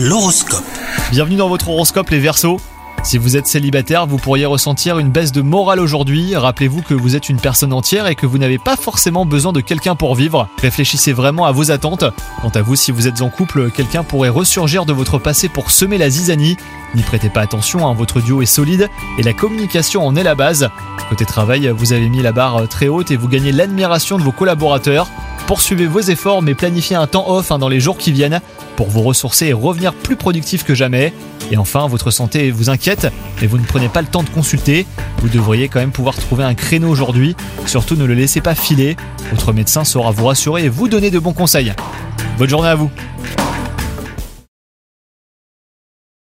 L'horoscope. Bienvenue dans votre horoscope les Verseaux. Si vous êtes célibataire, vous pourriez ressentir une baisse de morale aujourd'hui. Rappelez-vous que vous êtes une personne entière et que vous n'avez pas forcément besoin de quelqu'un pour vivre. Réfléchissez vraiment à vos attentes. Quant à vous, si vous êtes en couple, quelqu'un pourrait ressurgir de votre passé pour semer la zizanie. N'y prêtez pas attention, hein, votre duo est solide et la communication en est la base. Côté travail, vous avez mis la barre très haute et vous gagnez l'admiration de vos collaborateurs. Poursuivez vos efforts mais planifiez un temps off hein, dans les jours qui viennent pour vous ressourcer et revenir plus productif que jamais. Et enfin, votre santé vous inquiète, mais vous ne prenez pas le temps de consulter. Vous devriez quand même pouvoir trouver un créneau aujourd'hui. Surtout ne le laissez pas filer. Votre médecin saura vous rassurer et vous donner de bons conseils. Bonne journée à vous